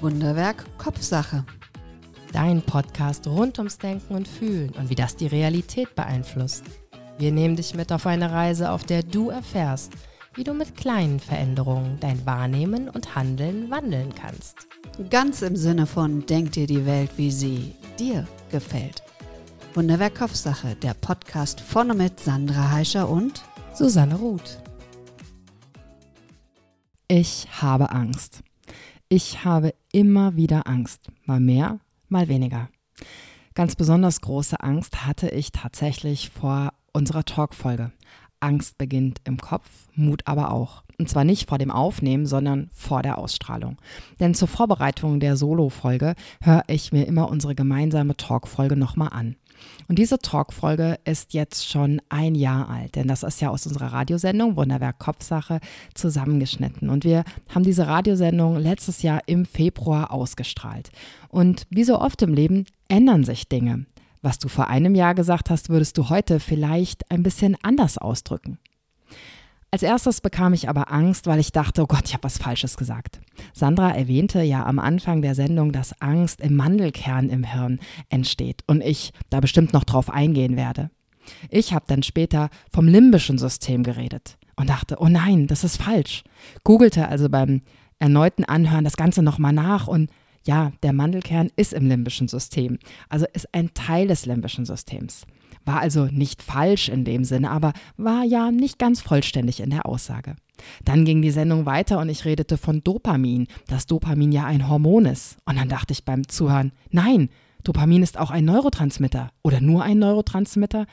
Wunderwerk Kopfsache. Dein Podcast rund ums Denken und Fühlen und wie das die Realität beeinflusst. Wir nehmen dich mit auf eine Reise, auf der du erfährst, wie du mit kleinen Veränderungen dein Wahrnehmen und Handeln wandeln kannst. Ganz im Sinne von Denk dir die Welt, wie sie dir gefällt. Wunderwerk Kopfsache, der Podcast von und mit Sandra Heischer und Susanne Ruth. Ich habe Angst. Ich habe immer wieder Angst, mal mehr, mal weniger. Ganz besonders große Angst hatte ich tatsächlich vor unserer Talkfolge. Angst beginnt im Kopf, Mut aber auch. Und zwar nicht vor dem Aufnehmen, sondern vor der Ausstrahlung. Denn zur Vorbereitung der Solo-Folge höre ich mir immer unsere gemeinsame Talkfolge nochmal an. Und diese Talkfolge ist jetzt schon ein Jahr alt, denn das ist ja aus unserer Radiosendung Wunderwerk Kopfsache zusammengeschnitten. Und wir haben diese Radiosendung letztes Jahr im Februar ausgestrahlt. Und wie so oft im Leben ändern sich Dinge. Was du vor einem Jahr gesagt hast, würdest du heute vielleicht ein bisschen anders ausdrücken. Als erstes bekam ich aber Angst, weil ich dachte, oh Gott, ich habe was Falsches gesagt. Sandra erwähnte ja am Anfang der Sendung, dass Angst im Mandelkern im Hirn entsteht und ich da bestimmt noch drauf eingehen werde. Ich habe dann später vom limbischen System geredet und dachte, oh nein, das ist falsch. Googelte also beim erneuten Anhören das Ganze nochmal nach und ja, der Mandelkern ist im limbischen System, also ist ein Teil des limbischen Systems. War also nicht falsch in dem Sinne, aber war ja nicht ganz vollständig in der Aussage. Dann ging die Sendung weiter und ich redete von Dopamin, dass Dopamin ja ein Hormon ist. Und dann dachte ich beim Zuhören, nein, Dopamin ist auch ein Neurotransmitter oder nur ein Neurotransmitter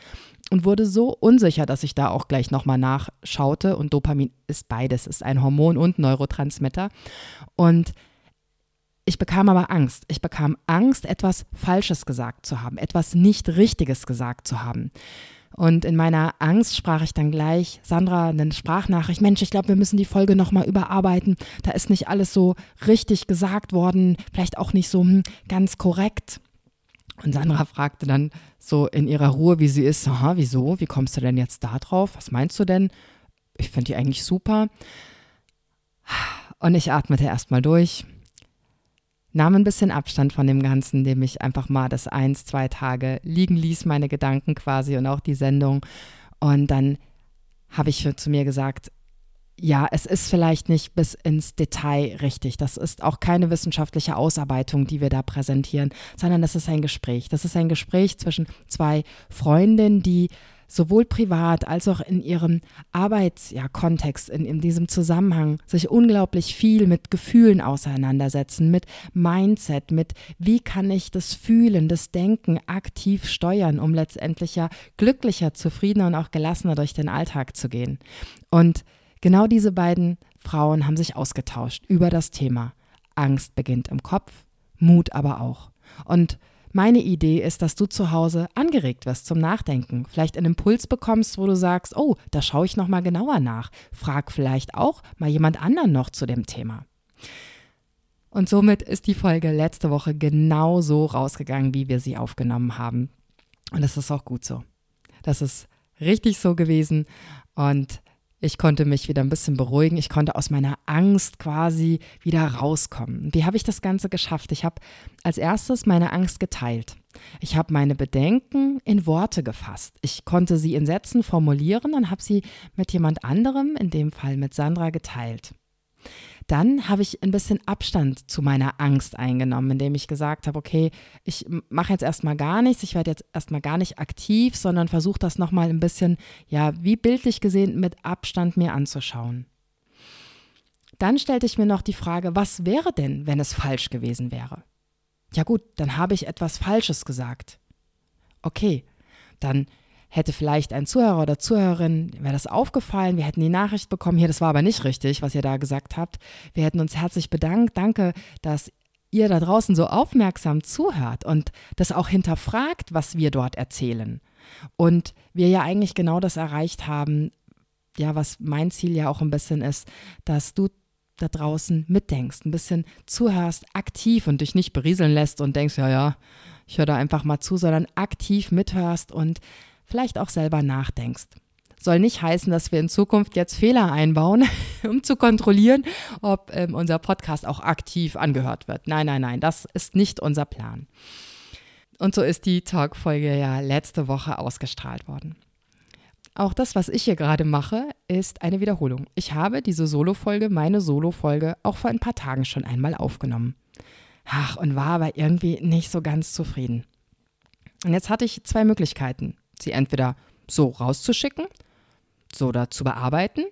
und wurde so unsicher, dass ich da auch gleich nochmal nachschaute und Dopamin ist beides, ist ein Hormon und Neurotransmitter. Und ich bekam aber Angst. Ich bekam Angst, etwas Falsches gesagt zu haben, etwas nicht Richtiges gesagt zu haben. Und in meiner Angst sprach ich dann gleich Sandra eine Sprachnachricht. Mensch, ich glaube, wir müssen die Folge nochmal überarbeiten. Da ist nicht alles so richtig gesagt worden, vielleicht auch nicht so hm, ganz korrekt. Und Sandra fragte dann so in ihrer Ruhe, wie sie ist, aha, wieso? Wie kommst du denn jetzt da drauf? Was meinst du denn? Ich finde die eigentlich super. Und ich atmete erstmal durch nahm ein bisschen Abstand von dem Ganzen, indem ich einfach mal das eins, zwei Tage liegen ließ, meine Gedanken quasi und auch die Sendung. Und dann habe ich zu mir gesagt, ja, es ist vielleicht nicht bis ins Detail richtig. Das ist auch keine wissenschaftliche Ausarbeitung, die wir da präsentieren, sondern das ist ein Gespräch. Das ist ein Gespräch zwischen zwei Freundinnen, die sowohl privat als auch in ihrem Arbeitskontext, ja, in, in diesem Zusammenhang sich unglaublich viel mit Gefühlen auseinandersetzen, mit Mindset, mit wie kann ich das Fühlen, das Denken aktiv steuern, um letztendlich ja glücklicher, zufriedener und auch gelassener durch den Alltag zu gehen. Und genau diese beiden Frauen haben sich ausgetauscht über das Thema. Angst beginnt im Kopf, Mut aber auch. Und meine Idee ist, dass du zu Hause angeregt wirst zum Nachdenken, vielleicht einen Impuls bekommst, wo du sagst, oh, da schaue ich noch mal genauer nach. Frag vielleicht auch mal jemand anderen noch zu dem Thema. Und somit ist die Folge letzte Woche genau so rausgegangen, wie wir sie aufgenommen haben. Und das ist auch gut so. Das ist richtig so gewesen. Und ich konnte mich wieder ein bisschen beruhigen. Ich konnte aus meiner Angst quasi wieder rauskommen. Wie habe ich das Ganze geschafft? Ich habe als erstes meine Angst geteilt. Ich habe meine Bedenken in Worte gefasst. Ich konnte sie in Sätzen formulieren und habe sie mit jemand anderem, in dem Fall mit Sandra, geteilt. Dann habe ich ein bisschen Abstand zu meiner Angst eingenommen, indem ich gesagt habe, okay, ich mache jetzt erstmal gar nichts, ich werde jetzt erstmal gar nicht aktiv, sondern versuche das nochmal ein bisschen, ja, wie bildlich gesehen, mit Abstand mir anzuschauen. Dann stellte ich mir noch die Frage, was wäre denn, wenn es falsch gewesen wäre? Ja gut, dann habe ich etwas Falsches gesagt. Okay, dann hätte vielleicht ein Zuhörer oder Zuhörerin, wäre das aufgefallen, wir hätten die Nachricht bekommen, hier, das war aber nicht richtig, was ihr da gesagt habt. Wir hätten uns herzlich bedankt. Danke, dass ihr da draußen so aufmerksam zuhört und das auch hinterfragt, was wir dort erzählen. Und wir ja eigentlich genau das erreicht haben, ja, was mein Ziel ja auch ein bisschen ist, dass du da draußen mitdenkst, ein bisschen zuhörst, aktiv und dich nicht berieseln lässt und denkst, ja, ja, ich höre da einfach mal zu, sondern aktiv mithörst und vielleicht auch selber nachdenkst. soll nicht heißen, dass wir in Zukunft jetzt Fehler einbauen, um zu kontrollieren, ob ähm, unser Podcast auch aktiv angehört wird. Nein, nein, nein, das ist nicht unser Plan. Und so ist die Talkfolge ja letzte Woche ausgestrahlt worden. Auch das, was ich hier gerade mache, ist eine Wiederholung. Ich habe diese Solo-Folge, meine Solo-Folge, auch vor ein paar Tagen schon einmal aufgenommen. Ach, und war aber irgendwie nicht so ganz zufrieden. Und jetzt hatte ich zwei Möglichkeiten. Sie entweder so rauszuschicken, so da zu bearbeiten,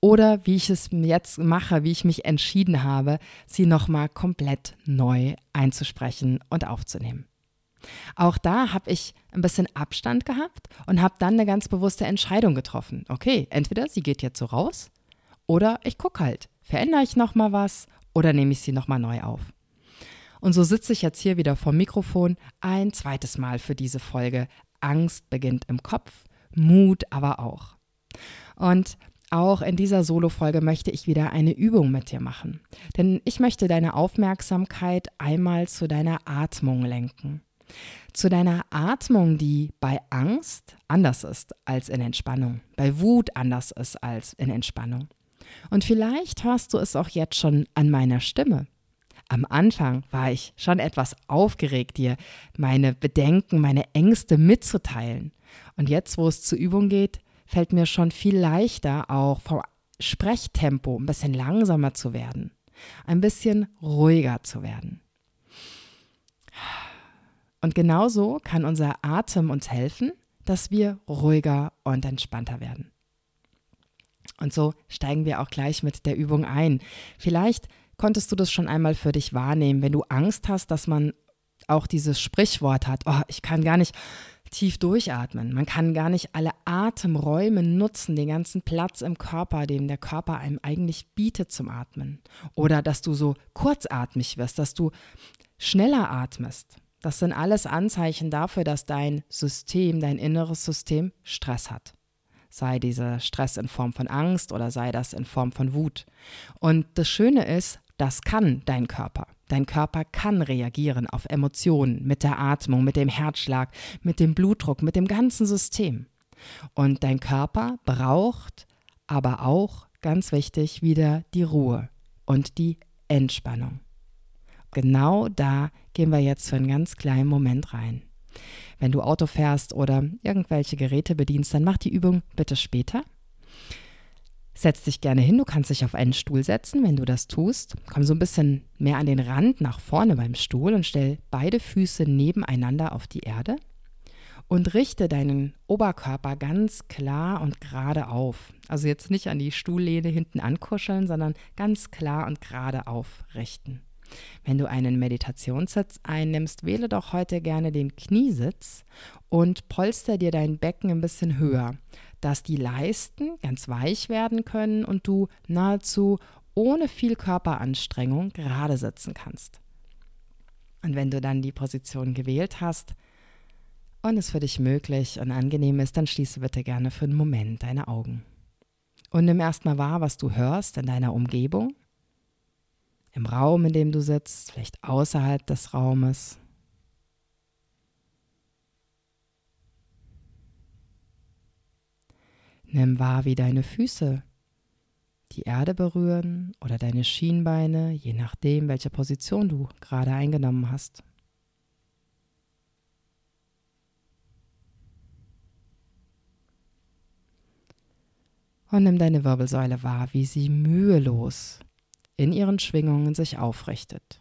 oder wie ich es jetzt mache, wie ich mich entschieden habe, sie nochmal komplett neu einzusprechen und aufzunehmen. Auch da habe ich ein bisschen Abstand gehabt und habe dann eine ganz bewusste Entscheidung getroffen. Okay, entweder sie geht jetzt so raus oder ich gucke halt, verändere ich nochmal was oder nehme ich sie nochmal neu auf. Und so sitze ich jetzt hier wieder vom Mikrofon ein zweites Mal für diese Folge. Angst beginnt im Kopf, Mut aber auch. Und auch in dieser Solo-Folge möchte ich wieder eine Übung mit dir machen. Denn ich möchte deine Aufmerksamkeit einmal zu deiner Atmung lenken. Zu deiner Atmung, die bei Angst anders ist als in Entspannung, bei Wut anders ist als in Entspannung. Und vielleicht hörst du es auch jetzt schon an meiner Stimme. Am Anfang war ich schon etwas aufgeregt, dir meine Bedenken, meine Ängste mitzuteilen. Und jetzt, wo es zur Übung geht, fällt mir schon viel leichter, auch vom Sprechtempo ein bisschen langsamer zu werden, ein bisschen ruhiger zu werden. Und genauso kann unser Atem uns helfen, dass wir ruhiger und entspannter werden. Und so steigen wir auch gleich mit der Übung ein. Vielleicht konntest du das schon einmal für dich wahrnehmen, wenn du Angst hast, dass man auch dieses Sprichwort hat, oh, ich kann gar nicht tief durchatmen. Man kann gar nicht alle Atemräume nutzen, den ganzen Platz im Körper, den der Körper einem eigentlich bietet zum Atmen. Oder dass du so kurzatmig wirst, dass du schneller atmest. Das sind alles Anzeichen dafür, dass dein System, dein inneres System Stress hat. Sei dieser Stress in Form von Angst oder sei das in Form von Wut. Und das Schöne ist, das kann dein Körper. Dein Körper kann reagieren auf Emotionen mit der Atmung, mit dem Herzschlag, mit dem Blutdruck, mit dem ganzen System. Und dein Körper braucht aber auch, ganz wichtig, wieder die Ruhe und die Entspannung. Genau da gehen wir jetzt für einen ganz kleinen Moment rein. Wenn du Auto fährst oder irgendwelche Geräte bedienst, dann mach die Übung bitte später. Setz dich gerne hin, du kannst dich auf einen Stuhl setzen, wenn du das tust. Komm so ein bisschen mehr an den Rand nach vorne beim Stuhl und stell beide Füße nebeneinander auf die Erde und richte deinen Oberkörper ganz klar und gerade auf. Also jetzt nicht an die Stuhllehne hinten ankuscheln, sondern ganz klar und gerade aufrichten. Wenn du einen Meditationssitz einnimmst, wähle doch heute gerne den Kniesitz und polster dir dein Becken ein bisschen höher, dass die Leisten ganz weich werden können und du nahezu ohne viel Körperanstrengung gerade sitzen kannst. Und wenn du dann die Position gewählt hast und es für dich möglich und angenehm ist, dann schließe bitte gerne für einen Moment deine Augen. Und nimm erstmal wahr, was du hörst in deiner Umgebung im Raum, in dem du sitzt, vielleicht außerhalb des Raumes. Nimm wahr, wie deine Füße die Erde berühren oder deine Schienbeine, je nachdem, welche Position du gerade eingenommen hast. Und nimm deine Wirbelsäule wahr, wie sie mühelos in ihren Schwingungen sich aufrichtet.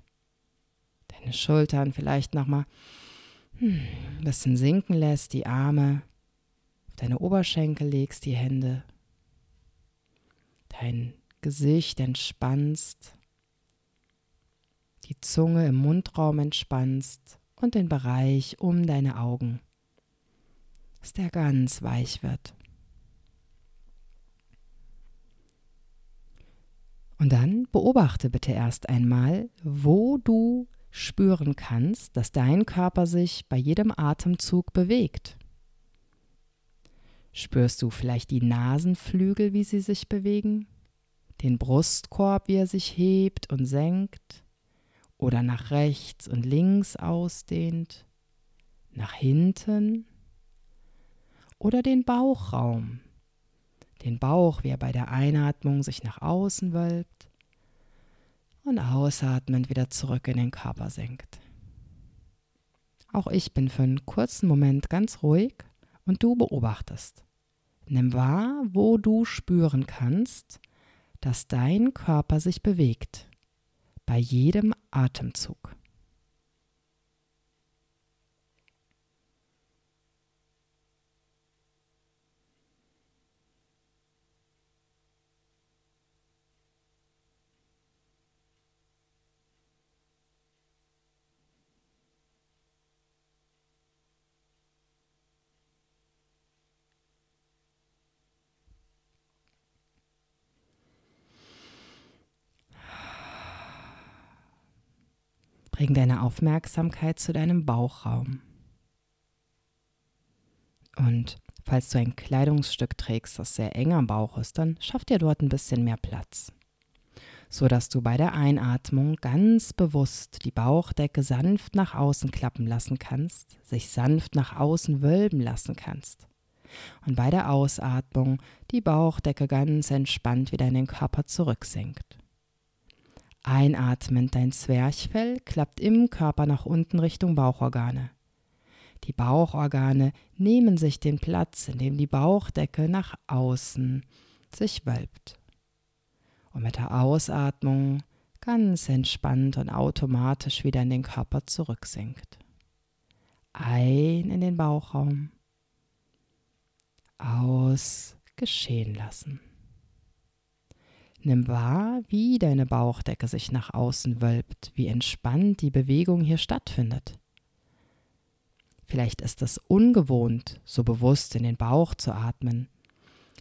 Deine Schultern vielleicht nochmal hm, ein bisschen sinken lässt, die Arme deine Oberschenkel legst, die Hände, dein Gesicht entspannst, die Zunge im Mundraum entspannst und den Bereich um deine Augen, dass der ganz weich wird. Und dann beobachte bitte erst einmal, wo du spüren kannst, dass dein Körper sich bei jedem Atemzug bewegt. Spürst du vielleicht die Nasenflügel, wie sie sich bewegen? Den Brustkorb, wie er sich hebt und senkt? Oder nach rechts und links ausdehnt? Nach hinten? Oder den Bauchraum, den Bauch, wie er bei der Einatmung sich nach außen wölbt und ausatmend wieder zurück in den Körper senkt. Auch ich bin für einen kurzen Moment ganz ruhig und du beobachtest. Nimm wahr, wo du spüren kannst, dass dein Körper sich bewegt bei jedem Atemzug. Bring deine Aufmerksamkeit zu deinem Bauchraum. Und falls du ein Kleidungsstück trägst, das sehr eng am Bauch ist, dann schaff dir dort ein bisschen mehr Platz, so dass du bei der Einatmung ganz bewusst die Bauchdecke sanft nach außen klappen lassen kannst, sich sanft nach außen wölben lassen kannst. Und bei der Ausatmung die Bauchdecke ganz entspannt wieder in den Körper zurücksinkt. Einatmend dein Zwerchfell klappt im Körper nach unten Richtung Bauchorgane. Die Bauchorgane nehmen sich den Platz, in dem die Bauchdecke nach außen sich wölbt. Und mit der Ausatmung ganz entspannt und automatisch wieder in den Körper zurücksinkt. Ein in den Bauchraum, aus geschehen lassen. Nimm wahr, wie deine Bauchdecke sich nach außen wölbt, wie entspannt die Bewegung hier stattfindet. Vielleicht ist es ungewohnt, so bewusst in den Bauch zu atmen.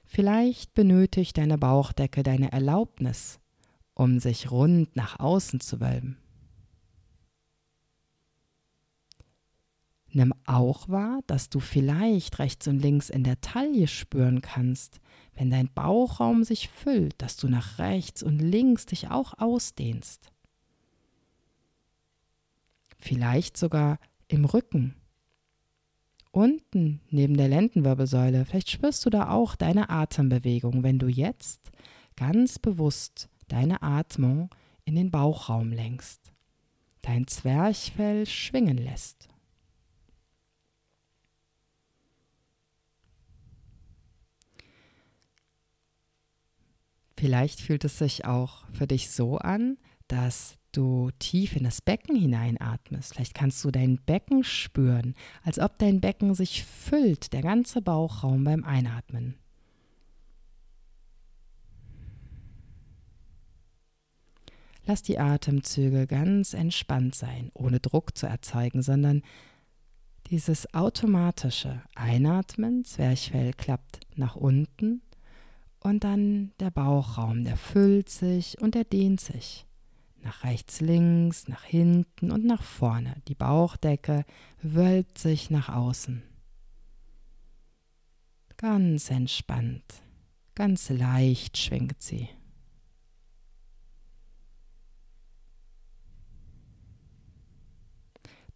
Vielleicht benötigt deine Bauchdecke deine Erlaubnis, um sich rund nach außen zu wölben. Nimm auch wahr, dass du vielleicht rechts und links in der Taille spüren kannst, wenn dein Bauchraum sich füllt, dass du nach rechts und links dich auch ausdehnst. Vielleicht sogar im Rücken. Unten neben der Lendenwirbelsäule, vielleicht spürst du da auch deine Atembewegung, wenn du jetzt ganz bewusst deine Atmung in den Bauchraum lenkst, dein Zwerchfell schwingen lässt. Vielleicht fühlt es sich auch für dich so an, dass du tief in das Becken hineinatmest. Vielleicht kannst du dein Becken spüren, als ob dein Becken sich füllt, der ganze Bauchraum beim Einatmen. Lass die Atemzüge ganz entspannt sein, ohne Druck zu erzeugen, sondern dieses automatische Einatmen, Zwerchfell klappt nach unten und dann der Bauchraum, der füllt sich und er dehnt sich. Nach rechts, links, nach hinten und nach vorne. Die Bauchdecke wölbt sich nach außen. Ganz entspannt, ganz leicht schwingt sie.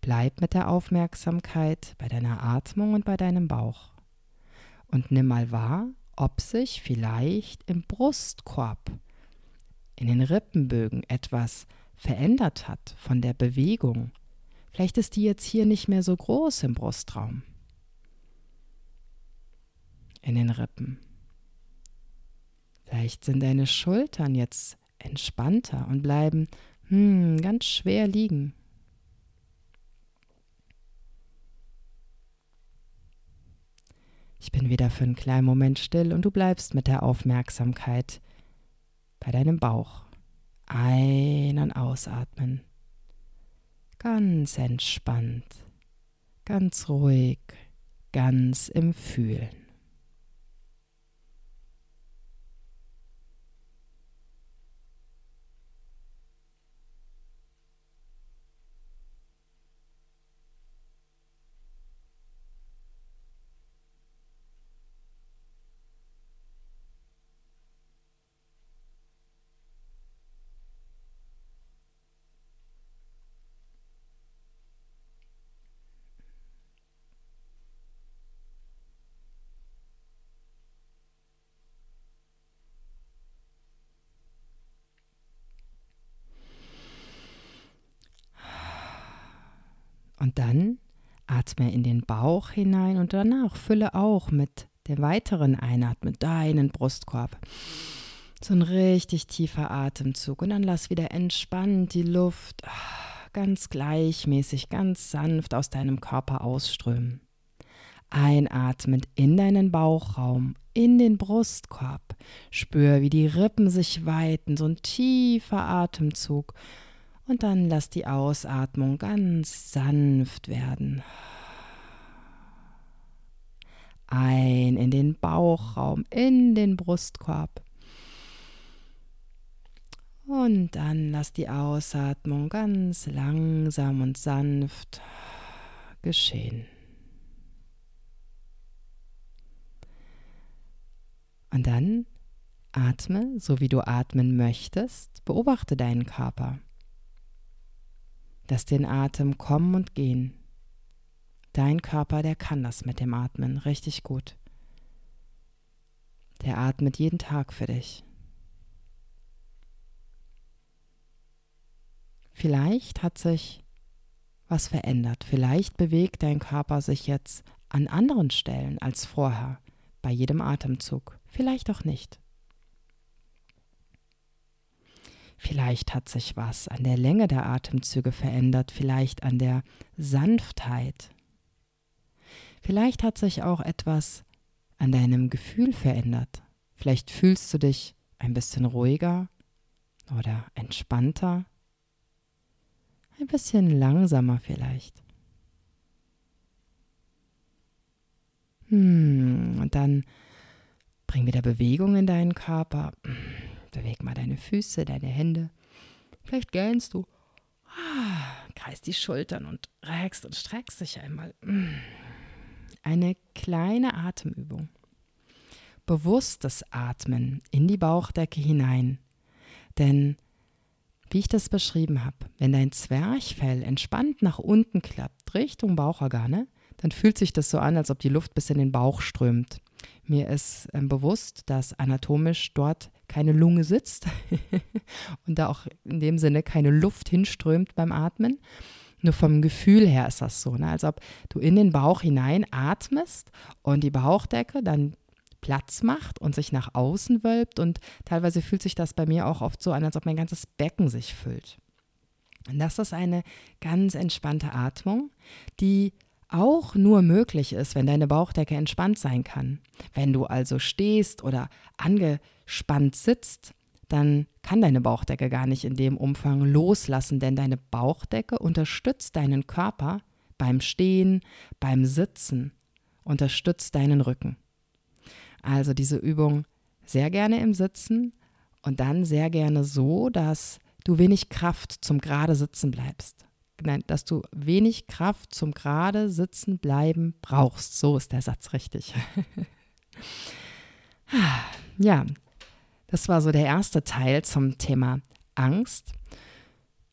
Bleib mit der Aufmerksamkeit bei deiner Atmung und bei deinem Bauch. Und nimm mal wahr, ob sich vielleicht im Brustkorb, in den Rippenbögen etwas verändert hat von der Bewegung. Vielleicht ist die jetzt hier nicht mehr so groß im Brustraum, in den Rippen. Vielleicht sind deine Schultern jetzt entspannter und bleiben hm, ganz schwer liegen. Ich bin wieder für einen kleinen Moment still und du bleibst mit der Aufmerksamkeit bei deinem Bauch. Ein- und ausatmen. Ganz entspannt, ganz ruhig, ganz im Fühlen. Atme in den Bauch hinein und danach fülle auch mit dem weiteren Einatmen deinen Brustkorb. So ein richtig tiefer Atemzug und dann lass wieder entspannt die Luft ah, ganz gleichmäßig, ganz sanft aus deinem Körper ausströmen. Einatmend in deinen Bauchraum, in den Brustkorb. Spür, wie die Rippen sich weiten, so ein tiefer Atemzug. Und dann lass die Ausatmung ganz sanft werden. Ein in den Bauchraum, in den Brustkorb. Und dann lass die Ausatmung ganz langsam und sanft geschehen. Und dann atme, so wie du atmen möchtest, beobachte deinen Körper. Lass den Atem kommen und gehen. Dein Körper, der kann das mit dem Atmen richtig gut. Der atmet jeden Tag für dich. Vielleicht hat sich was verändert. Vielleicht bewegt dein Körper sich jetzt an anderen Stellen als vorher, bei jedem Atemzug. Vielleicht auch nicht. Vielleicht hat sich was an der Länge der Atemzüge verändert, vielleicht an der Sanftheit. Vielleicht hat sich auch etwas an deinem Gefühl verändert. Vielleicht fühlst du dich ein bisschen ruhiger oder entspannter, ein bisschen langsamer vielleicht. Hm, und dann bring wieder Bewegung in deinen Körper. Beweg mal deine Füße, deine Hände. Vielleicht gähnst du. Ah, kreist die Schultern und reckst und streckst dich einmal. Eine kleine Atemübung. Bewusstes Atmen in die Bauchdecke hinein. Denn, wie ich das beschrieben habe, wenn dein Zwerchfell entspannt nach unten klappt, Richtung Bauchorgane, dann fühlt sich das so an, als ob die Luft bis in den Bauch strömt. Mir ist ähm, bewusst, dass anatomisch dort keine Lunge sitzt und da auch in dem Sinne keine Luft hinströmt beim Atmen. Nur vom Gefühl her ist das so, ne? als ob du in den Bauch hinein atmest und die Bauchdecke dann Platz macht und sich nach außen wölbt. Und teilweise fühlt sich das bei mir auch oft so an, als ob mein ganzes Becken sich füllt. Und das ist eine ganz entspannte Atmung, die auch nur möglich ist, wenn deine Bauchdecke entspannt sein kann. Wenn du also stehst oder angespannt sitzt, dann kann deine Bauchdecke gar nicht in dem Umfang loslassen, denn deine Bauchdecke unterstützt deinen Körper beim Stehen, beim Sitzen, unterstützt deinen Rücken. Also diese Übung sehr gerne im Sitzen und dann sehr gerne so, dass du wenig Kraft zum gerade Sitzen bleibst nein, dass du wenig Kraft zum gerade sitzen bleiben brauchst. So ist der Satz richtig. ja, das war so der erste Teil zum Thema Angst.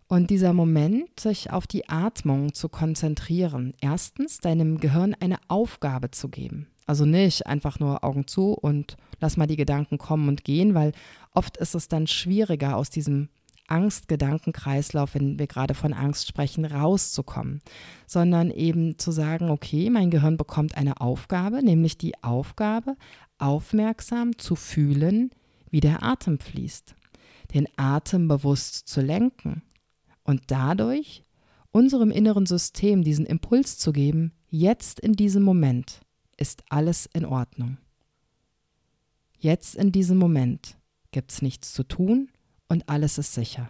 Und dieser Moment, sich auf die Atmung zu konzentrieren. Erstens, deinem Gehirn eine Aufgabe zu geben. Also nicht einfach nur Augen zu und lass mal die Gedanken kommen und gehen, weil oft ist es dann schwieriger, aus diesem Angstgedankenkreislauf, wenn wir gerade von Angst sprechen, rauszukommen, sondern eben zu sagen, okay, mein Gehirn bekommt eine Aufgabe, nämlich die Aufgabe, aufmerksam zu fühlen, wie der Atem fließt, den Atem bewusst zu lenken und dadurch unserem inneren System diesen Impuls zu geben, jetzt in diesem Moment ist alles in Ordnung. Jetzt in diesem Moment gibt es nichts zu tun, und alles ist sicher.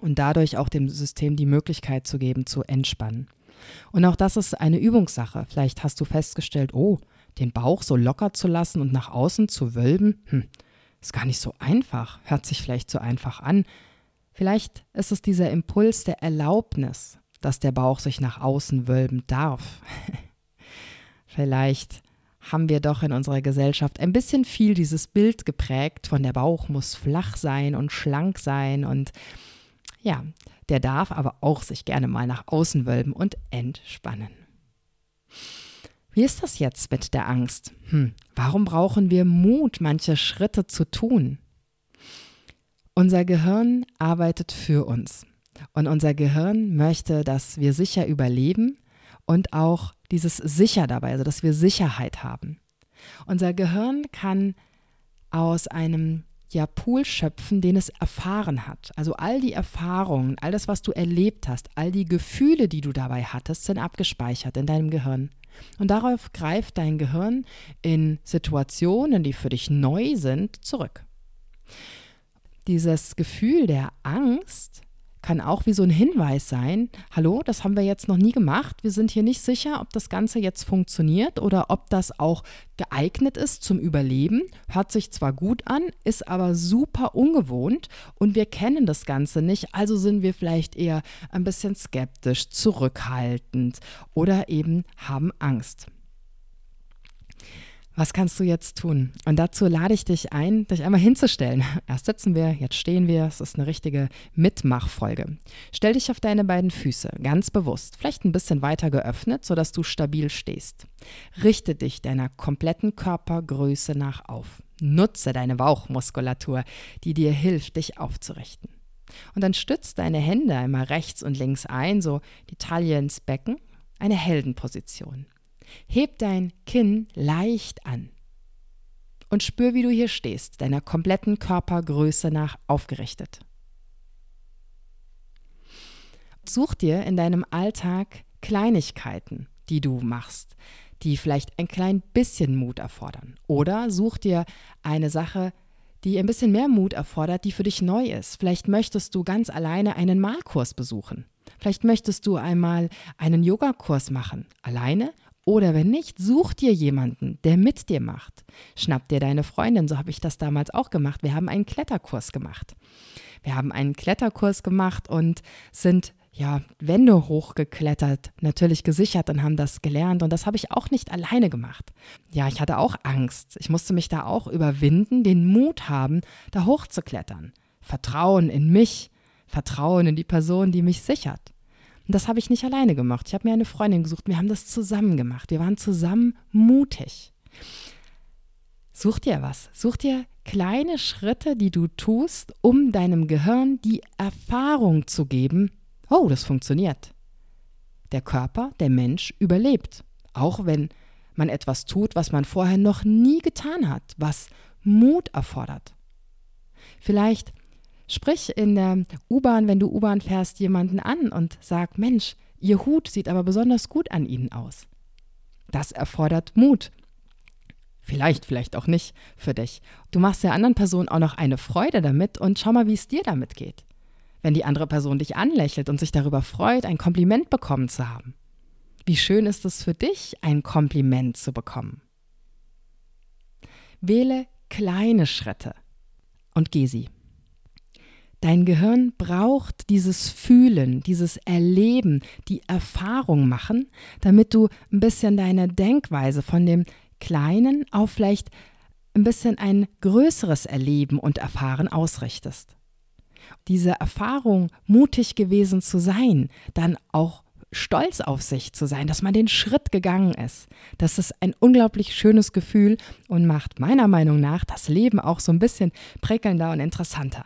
Und dadurch auch dem System die Möglichkeit zu geben, zu entspannen. Und auch das ist eine Übungssache. Vielleicht hast du festgestellt, oh, den Bauch so locker zu lassen und nach außen zu wölben, hm, ist gar nicht so einfach, hört sich vielleicht so einfach an. Vielleicht ist es dieser Impuls der Erlaubnis, dass der Bauch sich nach außen wölben darf. vielleicht haben wir doch in unserer Gesellschaft ein bisschen viel dieses Bild geprägt von der Bauch muss flach sein und schlank sein und ja, der darf aber auch sich gerne mal nach außen wölben und entspannen. Wie ist das jetzt mit der Angst? Hm, warum brauchen wir Mut, manche Schritte zu tun? Unser Gehirn arbeitet für uns. Und unser Gehirn möchte, dass wir sicher überleben und auch dieses sicher dabei, also dass wir Sicherheit haben. Unser Gehirn kann aus einem ja Pool schöpfen, den es erfahren hat. Also all die Erfahrungen, all das, was du erlebt hast, all die Gefühle, die du dabei hattest, sind abgespeichert in deinem Gehirn. Und darauf greift dein Gehirn in Situationen, die für dich neu sind, zurück. Dieses Gefühl der Angst kann auch wie so ein Hinweis sein, hallo, das haben wir jetzt noch nie gemacht, wir sind hier nicht sicher, ob das Ganze jetzt funktioniert oder ob das auch geeignet ist zum Überleben. Hört sich zwar gut an, ist aber super ungewohnt und wir kennen das Ganze nicht, also sind wir vielleicht eher ein bisschen skeptisch, zurückhaltend oder eben haben Angst. Was kannst du jetzt tun? Und dazu lade ich dich ein, dich einmal hinzustellen. Erst sitzen wir, jetzt stehen wir. Es ist eine richtige Mitmachfolge. Stell dich auf deine beiden Füße, ganz bewusst, vielleicht ein bisschen weiter geöffnet, sodass du stabil stehst. Richte dich deiner kompletten Körpergröße nach auf. Nutze deine Bauchmuskulatur, die dir hilft, dich aufzurichten. Und dann stützt deine Hände einmal rechts und links ein, so die Taille ins Becken, eine Heldenposition. Heb dein Kinn leicht an und spür, wie du hier stehst, deiner kompletten Körpergröße nach aufgerichtet. Such dir in deinem Alltag Kleinigkeiten, die du machst, die vielleicht ein klein bisschen Mut erfordern. Oder such dir eine Sache, die ein bisschen mehr Mut erfordert, die für dich neu ist. Vielleicht möchtest du ganz alleine einen Malkurs besuchen. Vielleicht möchtest du einmal einen Yogakurs machen, alleine oder wenn nicht, such dir jemanden, der mit dir macht. Schnapp dir deine Freundin, so habe ich das damals auch gemacht. Wir haben einen Kletterkurs gemacht. Wir haben einen Kletterkurs gemacht und sind ja, Wände hochgeklettert, natürlich gesichert und haben das gelernt. Und das habe ich auch nicht alleine gemacht. Ja, ich hatte auch Angst. Ich musste mich da auch überwinden, den Mut haben, da hochzuklettern. Vertrauen in mich, Vertrauen in die Person, die mich sichert. Und das habe ich nicht alleine gemacht. Ich habe mir eine Freundin gesucht. Wir haben das zusammen gemacht. Wir waren zusammen mutig. Such dir was. Such dir kleine Schritte, die du tust, um deinem Gehirn die Erfahrung zu geben, oh, das funktioniert. Der Körper, der Mensch überlebt. Auch wenn man etwas tut, was man vorher noch nie getan hat, was Mut erfordert. Vielleicht Sprich in der U-Bahn, wenn du U-Bahn fährst, jemanden an und sag, Mensch, Ihr Hut sieht aber besonders gut an Ihnen aus. Das erfordert Mut. Vielleicht, vielleicht auch nicht für dich. Du machst der anderen Person auch noch eine Freude damit und schau mal, wie es dir damit geht. Wenn die andere Person dich anlächelt und sich darüber freut, ein Kompliment bekommen zu haben. Wie schön ist es für dich, ein Kompliment zu bekommen. Wähle kleine Schritte und geh sie. Dein Gehirn braucht dieses Fühlen, dieses Erleben, die Erfahrung machen, damit du ein bisschen deine Denkweise von dem Kleinen auf vielleicht ein bisschen ein größeres Erleben und Erfahren ausrichtest. Diese Erfahrung, mutig gewesen zu sein, dann auch stolz auf sich zu sein, dass man den Schritt gegangen ist. Das ist ein unglaublich schönes Gefühl und macht meiner Meinung nach das Leben auch so ein bisschen prickelnder und interessanter.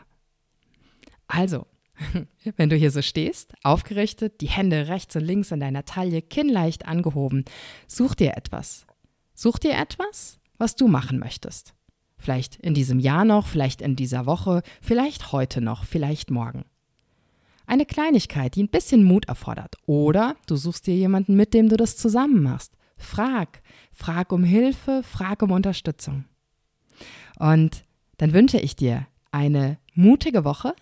Also, wenn du hier so stehst, aufgerichtet, die Hände rechts und links in deiner Taille, Kinn leicht angehoben, such dir etwas. Such dir etwas, was du machen möchtest. Vielleicht in diesem Jahr noch, vielleicht in dieser Woche, vielleicht heute noch, vielleicht morgen. Eine Kleinigkeit, die ein bisschen Mut erfordert. Oder du suchst dir jemanden, mit dem du das zusammen machst. Frag. Frag um Hilfe, frag um Unterstützung. Und dann wünsche ich dir eine mutige Woche,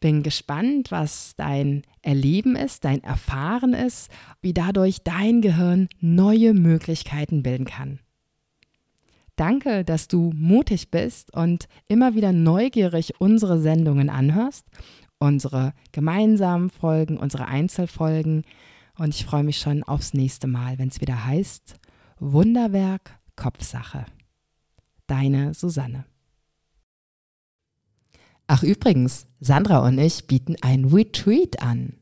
bin gespannt, was dein Erleben ist, dein Erfahren ist, wie dadurch dein Gehirn neue Möglichkeiten bilden kann. Danke, dass du mutig bist und immer wieder neugierig unsere Sendungen anhörst, unsere gemeinsamen Folgen, unsere Einzelfolgen. Und ich freue mich schon aufs nächste Mal, wenn es wieder heißt Wunderwerk Kopfsache. Deine Susanne. Ach übrigens, Sandra und ich bieten ein Retreat an.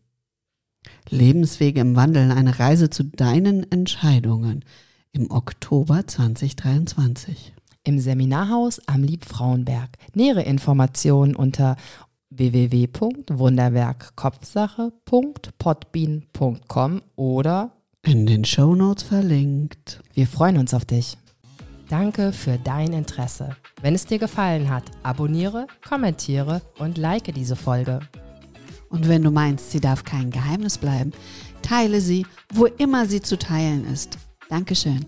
Lebenswege im Wandel, eine Reise zu deinen Entscheidungen im Oktober 2023. Im Seminarhaus am Liebfrauenberg. Nähere Informationen unter www.wunderwerkkopfsache.podbean.com oder in den Shownotes verlinkt. Wir freuen uns auf dich. Danke für dein Interesse. Wenn es dir gefallen hat, abonniere, kommentiere und like diese Folge. Und wenn du meinst, sie darf kein Geheimnis bleiben, teile sie, wo immer sie zu teilen ist. Dankeschön.